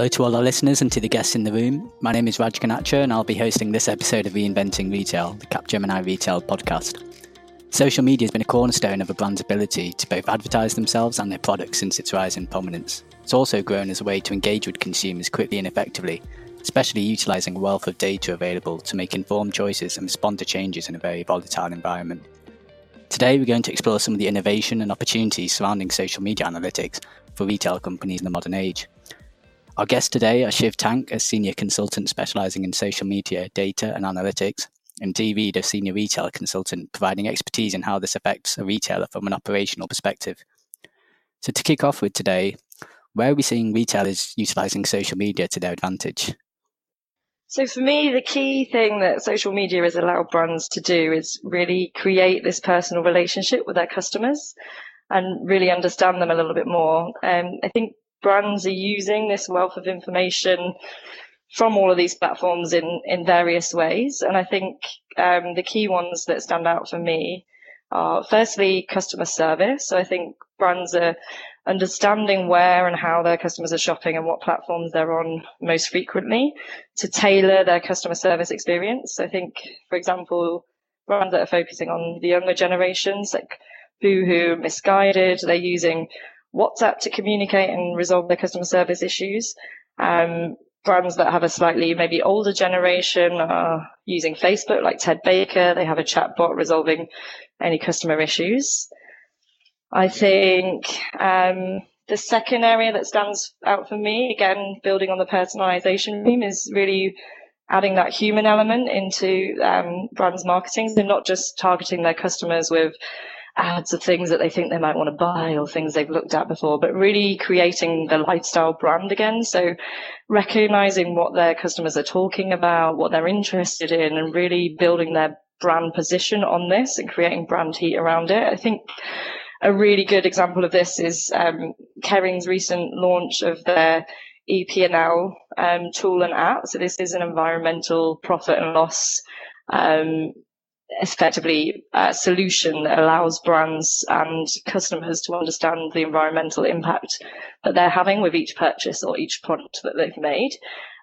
Hello to all our listeners and to the guests in the room. My name is Raj Ganacha and I'll be hosting this episode of Reinventing Retail, the Capgemini Retail podcast. Social media has been a cornerstone of a brand's ability to both advertise themselves and their products since its rise in prominence. It's also grown as a way to engage with consumers quickly and effectively, especially utilising a wealth of data available to make informed choices and respond to changes in a very volatile environment. Today, we're going to explore some of the innovation and opportunities surrounding social media analytics for retail companies in the modern age. Our guests today are Shiv Tank, a senior consultant specializing in social media data and analytics, and Dee a senior retail consultant providing expertise in how this affects a retailer from an operational perspective. So, to kick off with today, where are we seeing retailers utilizing social media to their advantage? So for me, the key thing that social media has allowed brands to do is really create this personal relationship with their customers and really understand them a little bit more. Um, I think brands are using this wealth of information from all of these platforms in, in various ways. And I think um, the key ones that stand out for me are firstly customer service. So I think brands are understanding where and how their customers are shopping and what platforms they're on most frequently to tailor their customer service experience. So I think, for example, brands that are focusing on the younger generations, like Boohoo, Missguided, they're using WhatsApp to communicate and resolve their customer service issues. Um, brands that have a slightly maybe older generation are using Facebook, like Ted Baker. They have a chat bot resolving any customer issues. I think um, the second area that stands out for me, again, building on the personalization theme, is really adding that human element into um, brands marketing. So not just targeting their customers with ads of things that they think they might want to buy or things they've looked at before, but really creating the lifestyle brand again. So recognizing what their customers are talking about, what they're interested in, and really building their brand position on this and creating brand heat around it. I think a really good example of this is um, Kering's recent launch of their EP&L um, tool and app. So this is an environmental profit and loss um, effectively a solution that allows brands and customers to understand the environmental impact that they're having with each purchase or each product that they've made.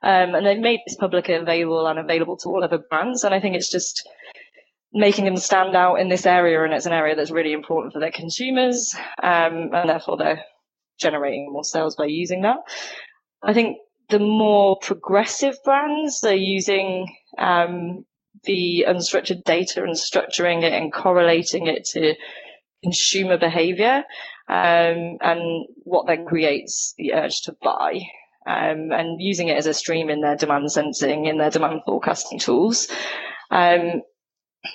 Um, and they've made this publicly available and available to all other brands. And I think it's just making them stand out in this area. And it's an area that's really important for their consumers. Um, and therefore they're generating more sales by using that. I think the more progressive brands are using um, the unstructured data and structuring it and correlating it to consumer behavior um, and what then creates the urge to buy um, and using it as a stream in their demand sensing in their demand forecasting tools. Um,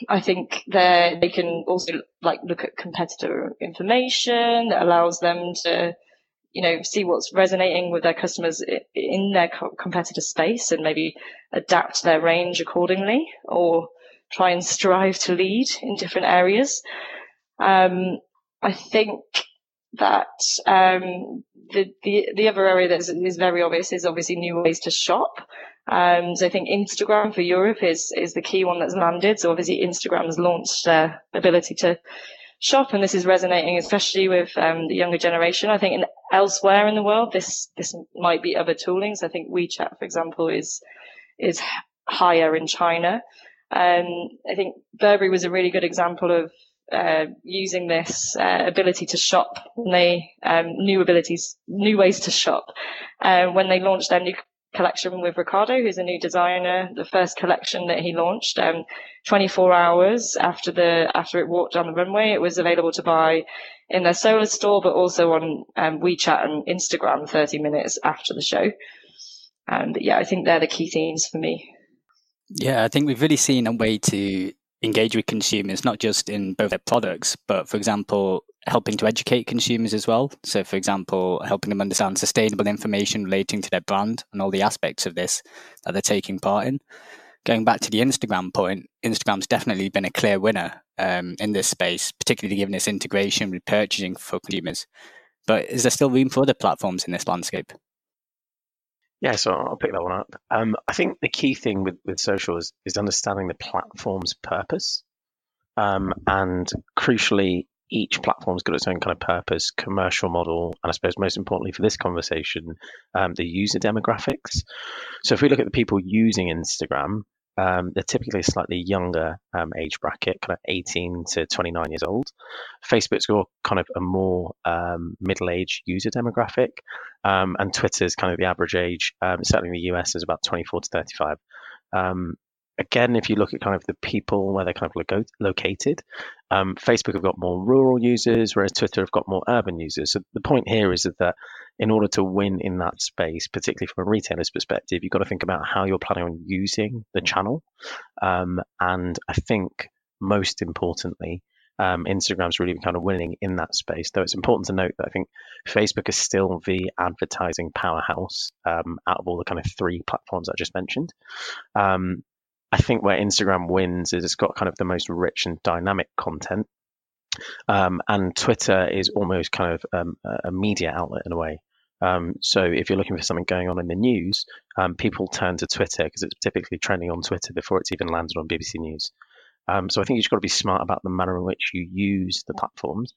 I think they can also like look at competitor information that allows them to you know, see what's resonating with their customers in their competitor space and maybe adapt their range accordingly or try and strive to lead in different areas. Um, I think that um, the, the the other area that is, is, very obvious is obviously new ways to shop. Um, so I think Instagram for Europe is is the key one that's landed. So obviously Instagram has launched their ability to shop, and this is resonating especially with um, the younger generation. I think in elsewhere in the world, this this might be other toolings. I think WeChat, for example, is is higher in China. Um, I think Burberry was a really good example of uh, using this uh, ability to shop when they um, new abilities, new ways to shop. Uh, when they launched their new collection with Riccardo, who's a new designer. The first collection that he launched, um, 24 hours after the after it walked down the runway, it was available to buy in their Solar store, but also on um, WeChat and Instagram 30 minutes after the show. Um, but yeah, I think they're the key themes for me. Yeah, I think we've really seen a way to engage with consumers, not just in both their products, but for example, helping to educate consumers as well. So, for example, helping them understand sustainable information relating to their brand and all the aspects of this that they're taking part in. Going back to the Instagram point, Instagram's definitely been a clear winner um, in this space, particularly given its integration with purchasing for consumers. But is there still room for other platforms in this landscape? Yeah, so I'll pick that one up. Um, I think the key thing with, with social is, is understanding the platform's purpose um, and crucially each platform's got its own kind of purpose, commercial model, and I suppose most importantly for this conversation, um, the user demographics. So if we look at the people using Instagram, um, they're typically a slightly younger um, age bracket, kind of 18 to 29 years old. Facebook's got kind of a more um, middle-aged user demographic, um, and Twitter's kind of the average age, um, certainly in the US, is about 24 to 35. Again, if you look at kind of the people where they're kind of located, um, Facebook have got more rural users, whereas Twitter have got more urban users. So the point here is that in order to win in that space, particularly from a retailer's perspective, you've got to think about how you're planning on using the channel. Um, and I think most importantly, um, Instagram's really kind of winning in that space. Though it's important to note that I think Facebook is still the advertising powerhouse um, out of all the kind of three platforms I just mentioned. Um, I think where Instagram wins is it's got kind of the most rich and dynamic content. Um, and Twitter is almost kind of um, a media outlet in a way. Um, so if you're looking for something going on in the news, um, people turn to Twitter because it's typically trending on Twitter before it's even landed on BBC News. Um, so I think you've got to be smart about the manner in which you use the platforms.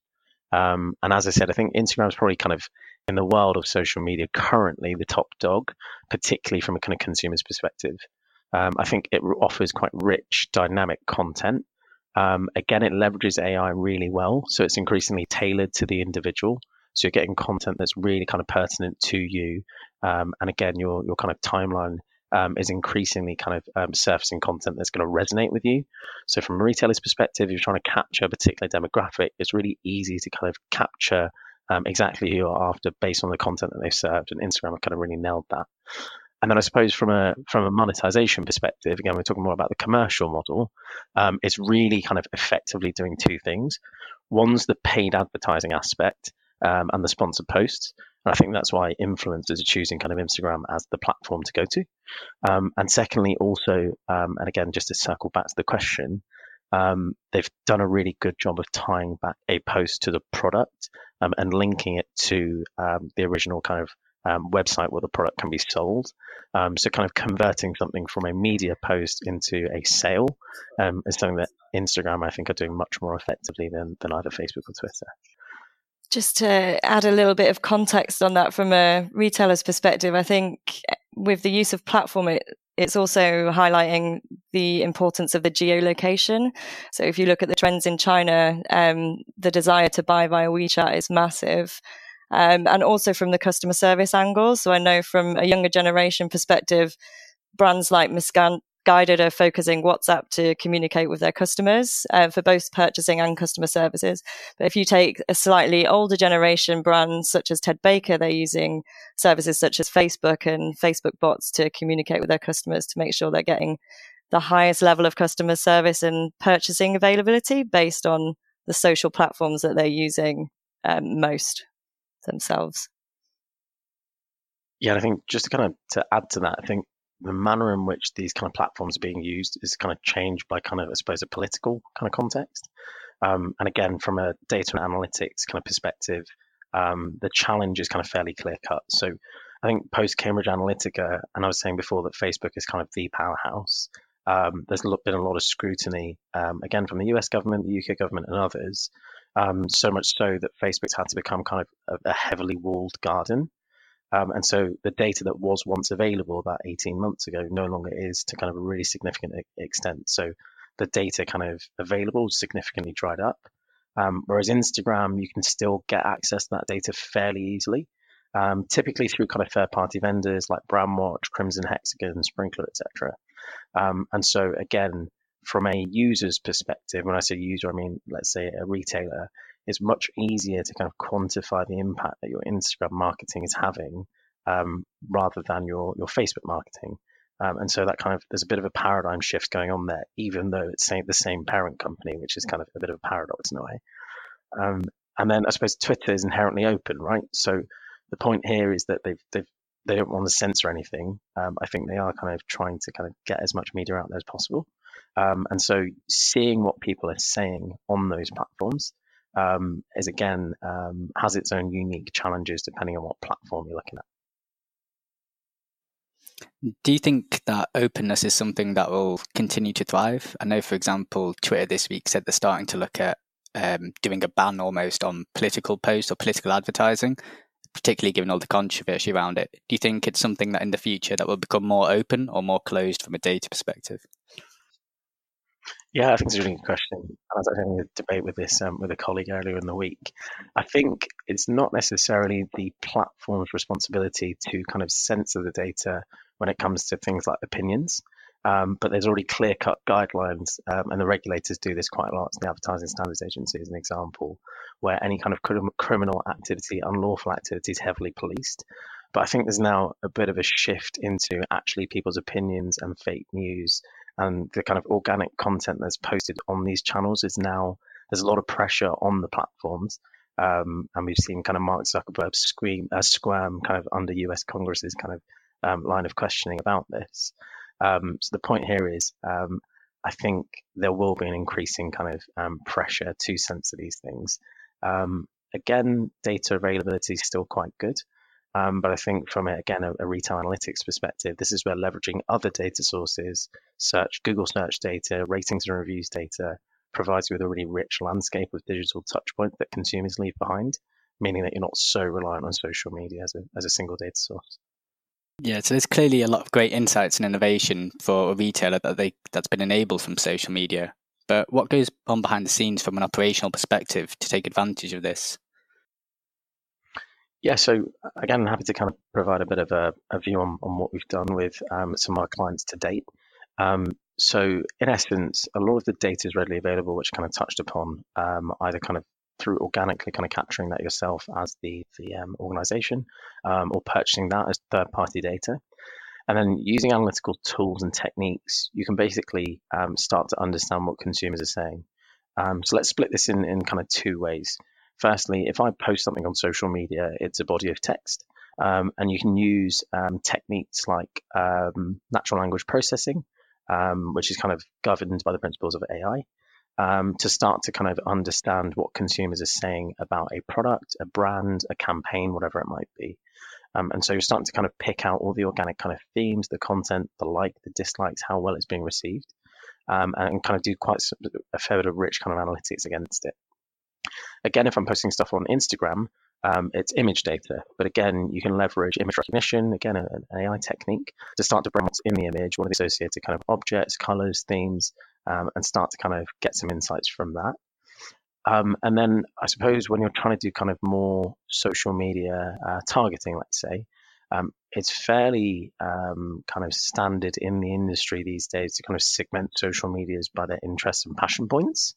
Um, and as I said, I think Instagram is probably kind of in the world of social media currently the top dog, particularly from a kind of consumer's perspective. Um, I think it offers quite rich, dynamic content. Um, again, it leverages AI really well, so it's increasingly tailored to the individual. So you're getting content that's really kind of pertinent to you, um, and again, your your kind of timeline um, is increasingly kind of um, surfacing content that's going to resonate with you. So from a retailer's perspective, you're trying to capture a particular demographic, it's really easy to kind of capture um, exactly who you're after based on the content that they've served, and Instagram have kind of really nailed that. And then I suppose from a from a monetization perspective, again, we're talking more about the commercial model. Um, it's really kind of effectively doing two things. One's the paid advertising aspect um, and the sponsored posts. And I think that's why influencers are choosing kind of Instagram as the platform to go to. Um, and secondly, also, um, and again, just to circle back to the question, um, they've done a really good job of tying back a post to the product um, and linking it to the original kind of um, website where the product can be sold. Um, so, kind of converting something from a media post into a sale um, is something that Instagram, I think, are doing much more effectively than, than either Facebook or Twitter. Just to add a little bit of context on that from a retailer's perspective, I think with the use of platform, it, it's also highlighting the importance of the geolocation. So if you look at the trends in China, um, the desire to buy via WeChat is massive um, and also from the customer service angle. So I know from a younger generation perspective, brands like Missguided Guided are focusing WhatsApp to communicate with their customers uh, for both purchasing and customer services. But if you take a slightly older generation brand such as Ted Baker, they're using services such as Facebook and Facebook bots to communicate with their customers to make sure they're getting the highest level of customer service and purchasing availability based on the social platforms that they're using um, most themselves. Yeah, I think just to kind of to add to that, I think the manner in which these kind of platforms are being used is kind of changed by kind of, I suppose, a political kind of context. Um, and again, from a data and analytics kind of perspective, um, the challenge is kind of fairly clear cut. So I think post Cambridge Analytica, and I was saying before that Facebook is kind of the powerhouse. Um, there's been a lot of scrutiny, um, again, from the US government, the UK government, and others, um, so much so that Facebook's had to become kind of a, a heavily walled garden. Um, and so the data that was once available about 18 months ago no longer is to kind of a really significant extent. So the data kind of available significantly dried up. Um, whereas Instagram, you can still get access to that data fairly easily, um, typically through kind of third-party vendors like Brandwatch, Crimson Hexagon, Sprinklr, etc. Um, and so again, from a user's perspective, when I say user, I mean, let's say a retailer, it's much easier to kind of quantify the impact that your Instagram marketing is having um, rather than your, your Facebook marketing. Um, and so that kind of, there's a bit of a paradigm shift going on there, even though it's the same parent company, which is kind of a bit of a paradox in a way. Um, and then I suppose Twitter is inherently open, right? So the point here is that they've, they've they don't want to censor anything. Um, I think they are kind of trying to kind of get as much media out there as possible. Um, and so seeing what people are saying on those platforms um, is again um, has its own unique challenges depending on what platform you're looking at. Do you think that openness is something that will continue to thrive? I know, for example, Twitter this week said they're starting to look at um, doing a ban almost on political posts or political advertising, particularly given all the controversy around it. Do you think it's something that in the future that will become more open or more closed from a data perspective? Yeah, I think it's a really good question. I was having a debate with this um, with a colleague earlier in the week. I think it's not necessarily the platform's responsibility to kind of censor the data when it comes to things like opinions. Um, but there's already clear cut guidelines, um, and the regulators do this quite a lot. So the Advertising Standards Agency is an example where any kind of criminal activity, unlawful activity is heavily policed. But I think there's now a bit of a shift into actually people's opinions and fake news and the kind of organic content that's posted on these channels is now there's a lot of pressure on the platforms. Um, and we've seen kind of Mark Zuckerberg scream, uh, squirm kind of under US Congress's kind of um, line of questioning about this. Um, so the point here is, um, I think there will be an increasing kind of um, pressure to censor these things. Um, again, data availability is still quite good. Um, but I think from a, again a, a, retail analytics perspective, this is where leveraging other data sources, search, Google search data, ratings and reviews data, provides you with a really rich landscape of digital touchpoints that consumers leave behind, meaning that you're not so reliant on social media as a, as a single data source. Yeah, so there's clearly a lot of great insights and innovation for a retailer that they that's been enabled from social media. But what goes on behind the scenes from an operational perspective to take advantage of this? Yeah, so again, I'm happy to kind of provide a bit of a, a view on, on what we've done with um, some of our clients to date. Um, so, in essence, a lot of the data is readily available, which kind of touched upon um, either kind of through organically kind of capturing that yourself as the the um, organization, um, or purchasing that as third party data. And then using analytical tools and techniques, you can basically um, start to understand what consumers are saying. so let's split this in, in kind of two ways. Firstly, if I post something on social media, it's a body of text. Um, and you can use um, techniques like um, natural language processing, um, which is kind of governed by the principles of AI, um, to start to kind of understand what consumers are saying about a product, a brand, a campaign, whatever it might be. Um, and so you're starting to kind of pick out all the organic kind of themes, the content, the like, the dislikes, how well it's being received, and kind of do quite a fair bit of rich kind of analytics against it. Again, if I'm posting stuff on Instagram, um, it's image data. But again, you can leverage image recognition, again, an AI technique to start to bring what's in the image, what are the associated kind of objects, colors, themes, um, and start to kind of get some insights from that. Um, and then I suppose when you're trying to do kind of more social media uh, targeting, let's say, um, it's fairly um, kind of standard in the industry these days to kind of segment social medias by their interests and passion points.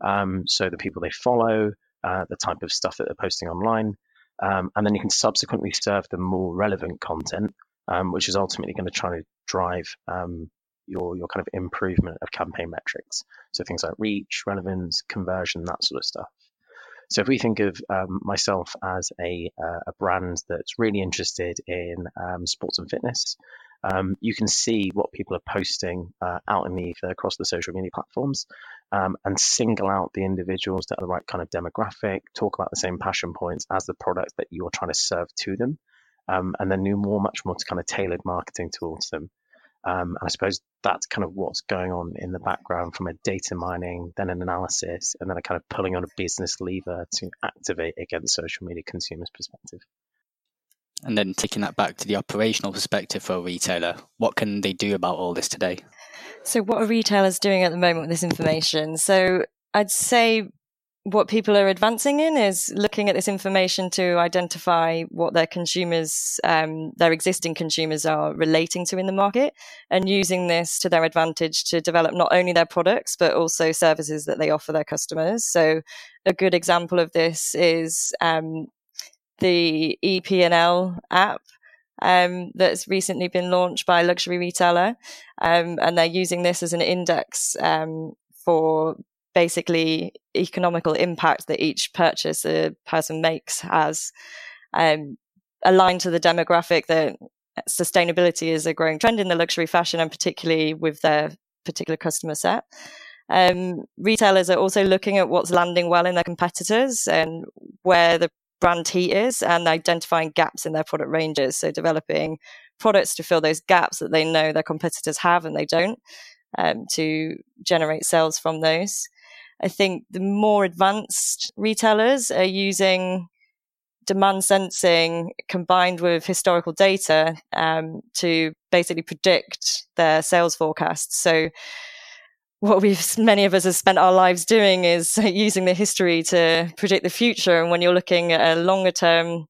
Um, so the people they follow, uh, the type of stuff that they're posting online, um, and then you can subsequently serve them more relevant content, um, which is ultimately going to try to drive um, your your kind of improvement of campaign metrics. So things like reach, relevance, conversion, that sort of stuff. So if we think of um, myself as a, uh, a brand that's really interested in um, sports and fitness, um, you can see what people are posting uh, out in the ether across the social media platforms um, and single out the individuals that are the right kind of demographic, talk about the same passion points as the product that you're trying to serve to them, um, and then do more, much more to kind of tailored marketing towards them. Um, and I suppose that's kind of what's going on in the background from a data mining, then an analysis, and then a kind of pulling on a business lever to activate against social media consumers' perspective. And then taking that back to the operational perspective for a retailer, what can they do about all this today? So, what are retailers doing at the moment with this information? So, I'd say what people are advancing in is looking at this information to identify what their consumers, um, their existing consumers are relating to in the market and using this to their advantage to develop not only their products, but also services that they offer their customers. So a good example of this is, um, the EP&L app. Um, that's recently been launched by luxury retailer, um, and they're using this as an index um, for basically economical impact that each purchase a person makes has um, aligned to the demographic that sustainability is a growing trend in the luxury fashion and particularly with their particular customer set. Um, retailers are also looking at what's landing well in their competitors and where the brand heat is and identifying gaps in their product ranges. So developing products to fill those gaps that they know their competitors have and they don't um, to generate sales from those. I think the more advanced retailers are using demand sensing combined with historical data um, to basically predict their sales forecasts. So what we've many of us have spent our lives doing is using the history to predict the future. And when you're looking at a longer term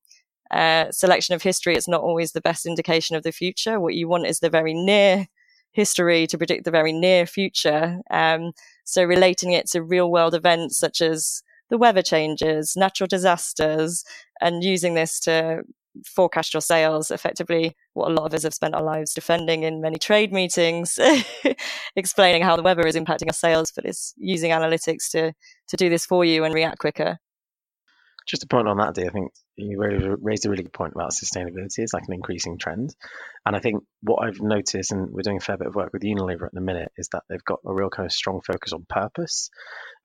uh, selection of history, it's not always the best indication of the future. What you want is the very near history to predict the very near future. Um, so relating it to real world events such as the weather changes, natural disasters, and using this to forecast your sales effectively what a lot of us have spent our lives defending in many trade meetings explaining how the weather is impacting our sales but it's using analytics to to do this for you and react quicker just a point on that, Dee, I think you raised a really good point about sustainability. It's like an increasing trend. And I think what I've noticed, and we're doing a fair bit of work with Unilever at the minute, is that they've got a real kind of strong focus on purpose.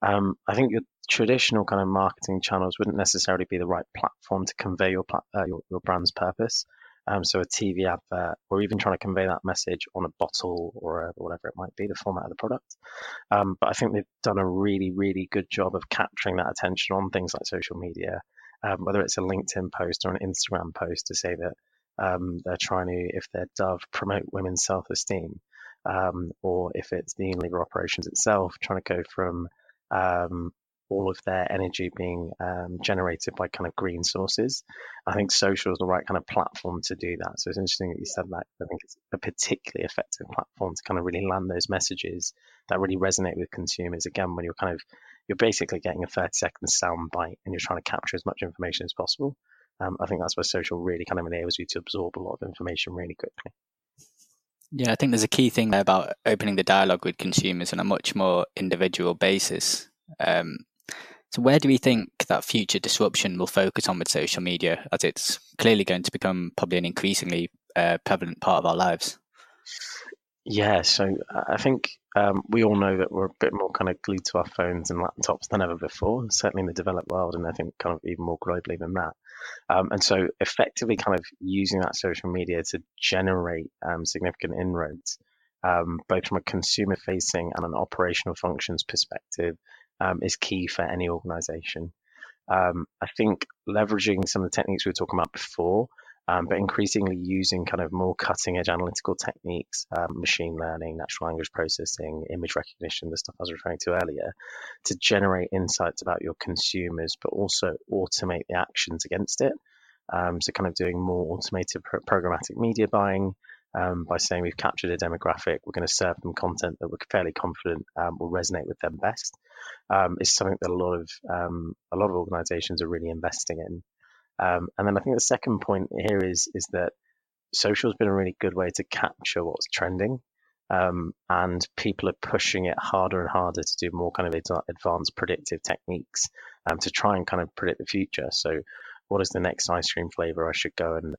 Um, I think your traditional kind of marketing channels wouldn't necessarily be the right platform to convey your, uh, your, your brand's purpose. Um, so a TV advert, or even trying to convey that message on a bottle or a, whatever it might be, the format of the product. Um, but I think they've done a really, really good job of capturing that attention on things like social media, um, whether it's a LinkedIn post or an Instagram post to say that um, they're trying to, if they're Dove, promote women's self-esteem, um, or if it's the Unilever operations itself, trying to go from um, all of their energy being um, generated by kind of green sources. I think social is the right kind of platform to do that. So it's interesting that you said that. I think it's a particularly effective platform to kind of really land those messages that really resonate with consumers. Again, when you're kind of you're basically getting a 30 second sound bite and you're trying to capture as much information as possible. Um, I think that's where social really kind of enables you to absorb a lot of information really quickly. Yeah, I think there's a key thing there about opening the dialogue with consumers on a much more individual basis. Um, so, where do we think that future disruption will focus on with social media, as it's clearly going to become probably an increasingly uh, prevalent part of our lives? Yeah, so I think um, we all know that we're a bit more kind of glued to our phones and laptops than ever before, certainly in the developed world, and I think kind of even more globally than that. Um, and so, effectively, kind of using that social media to generate um, significant inroads, um, both from a consumer facing and an operational functions perspective, um, is key for any organization. Um, I think leveraging some of the techniques we were talking about before, um, but increasingly using kind of more cutting edge analytical techniques, um, machine learning, natural language processing, image recognition, the stuff I was referring to earlier, to generate insights about your consumers, but also automate the actions against it. Um, so, kind of doing more automated pro- programmatic media buying, um, by saying we've captured a demographic, we're going to serve them content that we're fairly confident um, will resonate with them best. Um, is something that a lot of um, a lot of organisations are really investing in. Um, and then I think the second point here is is that social has been a really good way to capture what's trending. Um, and people are pushing it harder and harder to do more kind of advanced predictive techniques to try and kind of predict the future. So, what is the next ice cream flavor I should go and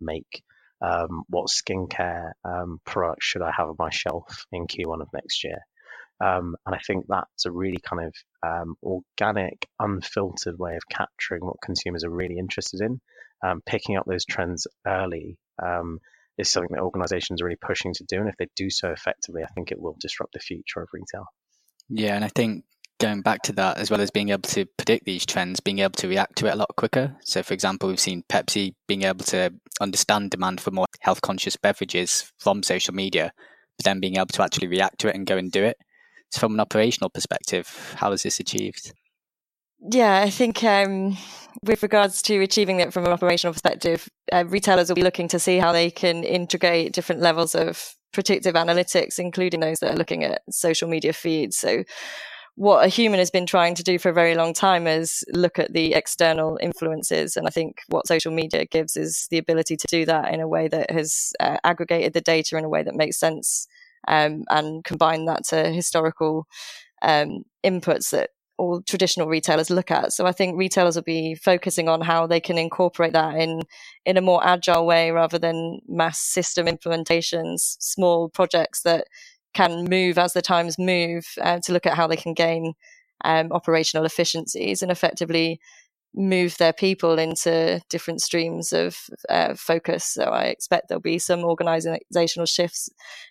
make? Um, what skincare um, products should I have on my shelf in Q1 of next year. Um, and I think that's a really kind of um, organic, unfiltered way of capturing what consumers are really interested in. Um, picking up those trends early um, is something that organizations are really pushing to do. And if they do so effectively, I think it will disrupt the future of retail. Yeah, and I think going back to that, as well as being able to predict these trends, being able to react to it a lot quicker. So, for example, we've seen Pepsi being able to understand demand for more health conscious beverages from social media, but then being able to actually react to it and go and do it. So, from an operational perspective, how is this achieved? Yeah, I think um, with regards to achieving it from an operational perspective, uh, retailers will be looking to see how they can integrate different levels of predictive analytics, including those that are looking at social media feeds. So, what a human has been trying to do for a very long time is look at the external influences. And I think what social media gives is the ability to do that in a way that has uh, aggregated the data in a way that makes sense um, and combine that to historical um, inputs that all traditional retailers look at. So I think retailers will be focusing on how they can incorporate that in in a more agile way rather than mass system implementations, small projects that can move as the times move uh, to look at how they can gain um, operational efficiencies and effectively move their people into different streams of uh, focus. So I expect there'll be some organizational shifts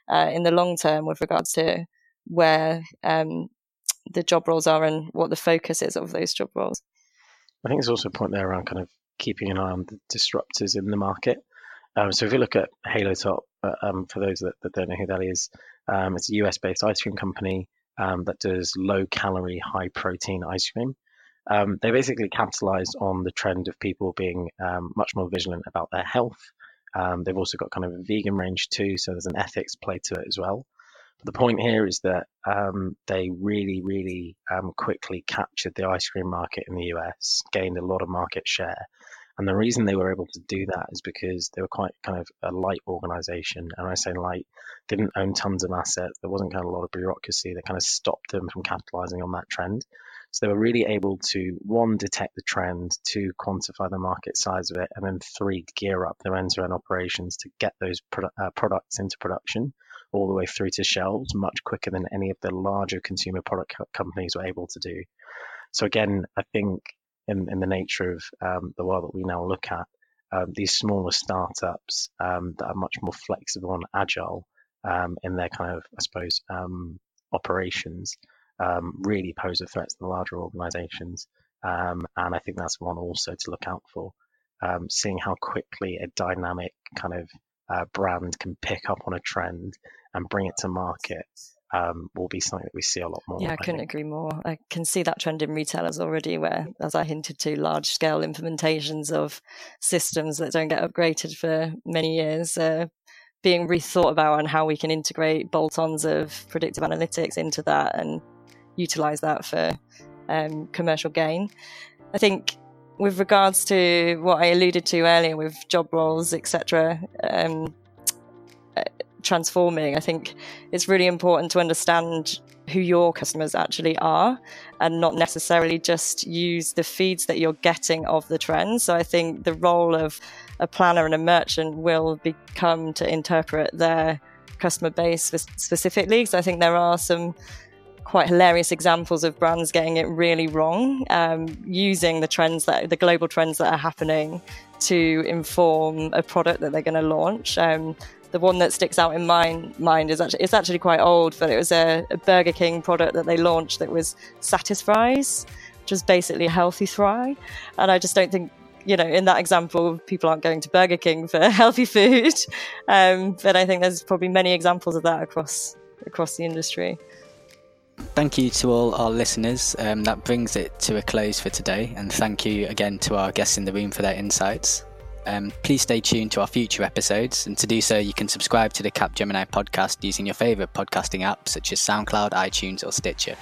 uh, in the long term with regards to where um, the job roles are and what the focus is of those job roles. I think there's also a point there around kind of keeping an eye on the disruptors in the market. Um, so if you look at Halo Top, uh, um, for those that, that, don't know who that is, um, it's a US-based ice cream company um, that does low-calorie, high-protein ice cream. Um, they basically capitalized on the trend of people being um, much more vigilant about their health. they've also got kind of a vegan range too, so there's an ethics play to it as well. But the point here is that they really, really quickly captured the ice cream market in the US, gained a lot of market share. And the reason they were able to do that is because they were quite kind of a light organization. And I say light, didn't own tons of assets. There wasn't kind of a lot of bureaucracy that kind of stopped them from capitalizing on that trend. So they were really able to one detect the trend, two quantify the market size of it, and then three gear up their end-to-end operations to get those uh, products into production all the way through to shelves much quicker than any of the larger consumer product co- companies were able to do. So again, I think in, in the nature of um, the world that we now look at, um, these smaller startups um, that are much more flexible and agile um, in their kind of, I suppose, um, operations um, really pose a threat to the larger organizations. and I think that's one also to look out for. seeing how quickly a dynamic kind of uh, brand can pick up on a trend and bring it to market um, will be something that we see a lot more. Yeah, I, I couldn't think. agree more. I can see that trend in retailers already, where, as I hinted to, large scale implementations of systems that don't get upgraded for many years uh, being rethought about and how we can integrate bolt ons of predictive analytics into that and utilize that for um, commercial gain. I think with regards to what I alluded to earlier with job roles, etc., um, transforming, I think it's really important to understand who your customers actually are and not necessarily just use the feeds that you're getting of the trends. So I think the role of a planner and a merchant will become to interpret their customer base specifically. So I think there are some quite hilarious examples of brands getting it really wrong, um, using the trends that the global trends that are happening to inform a product that they're going to launch. Um, the one that sticks out in my mind is actually it's actually quite old, but it was a, a Burger King product that they launched that was Satisfries, which was basically a healthy fry, and I just don't think you know, in that example, people aren't going to Burger King for healthy food. Um, but I think there's probably many examples of that across across the industry. Thank you to all our listeners. Um, that brings it to a close for today, and thank you again to our guests in the room for their insights. Um, please stay tuned to our future episodes, and to do so, you can subscribe to the Capgemini podcast using your favourite podcasting app such as SoundCloud, iTunes, or Stitcher.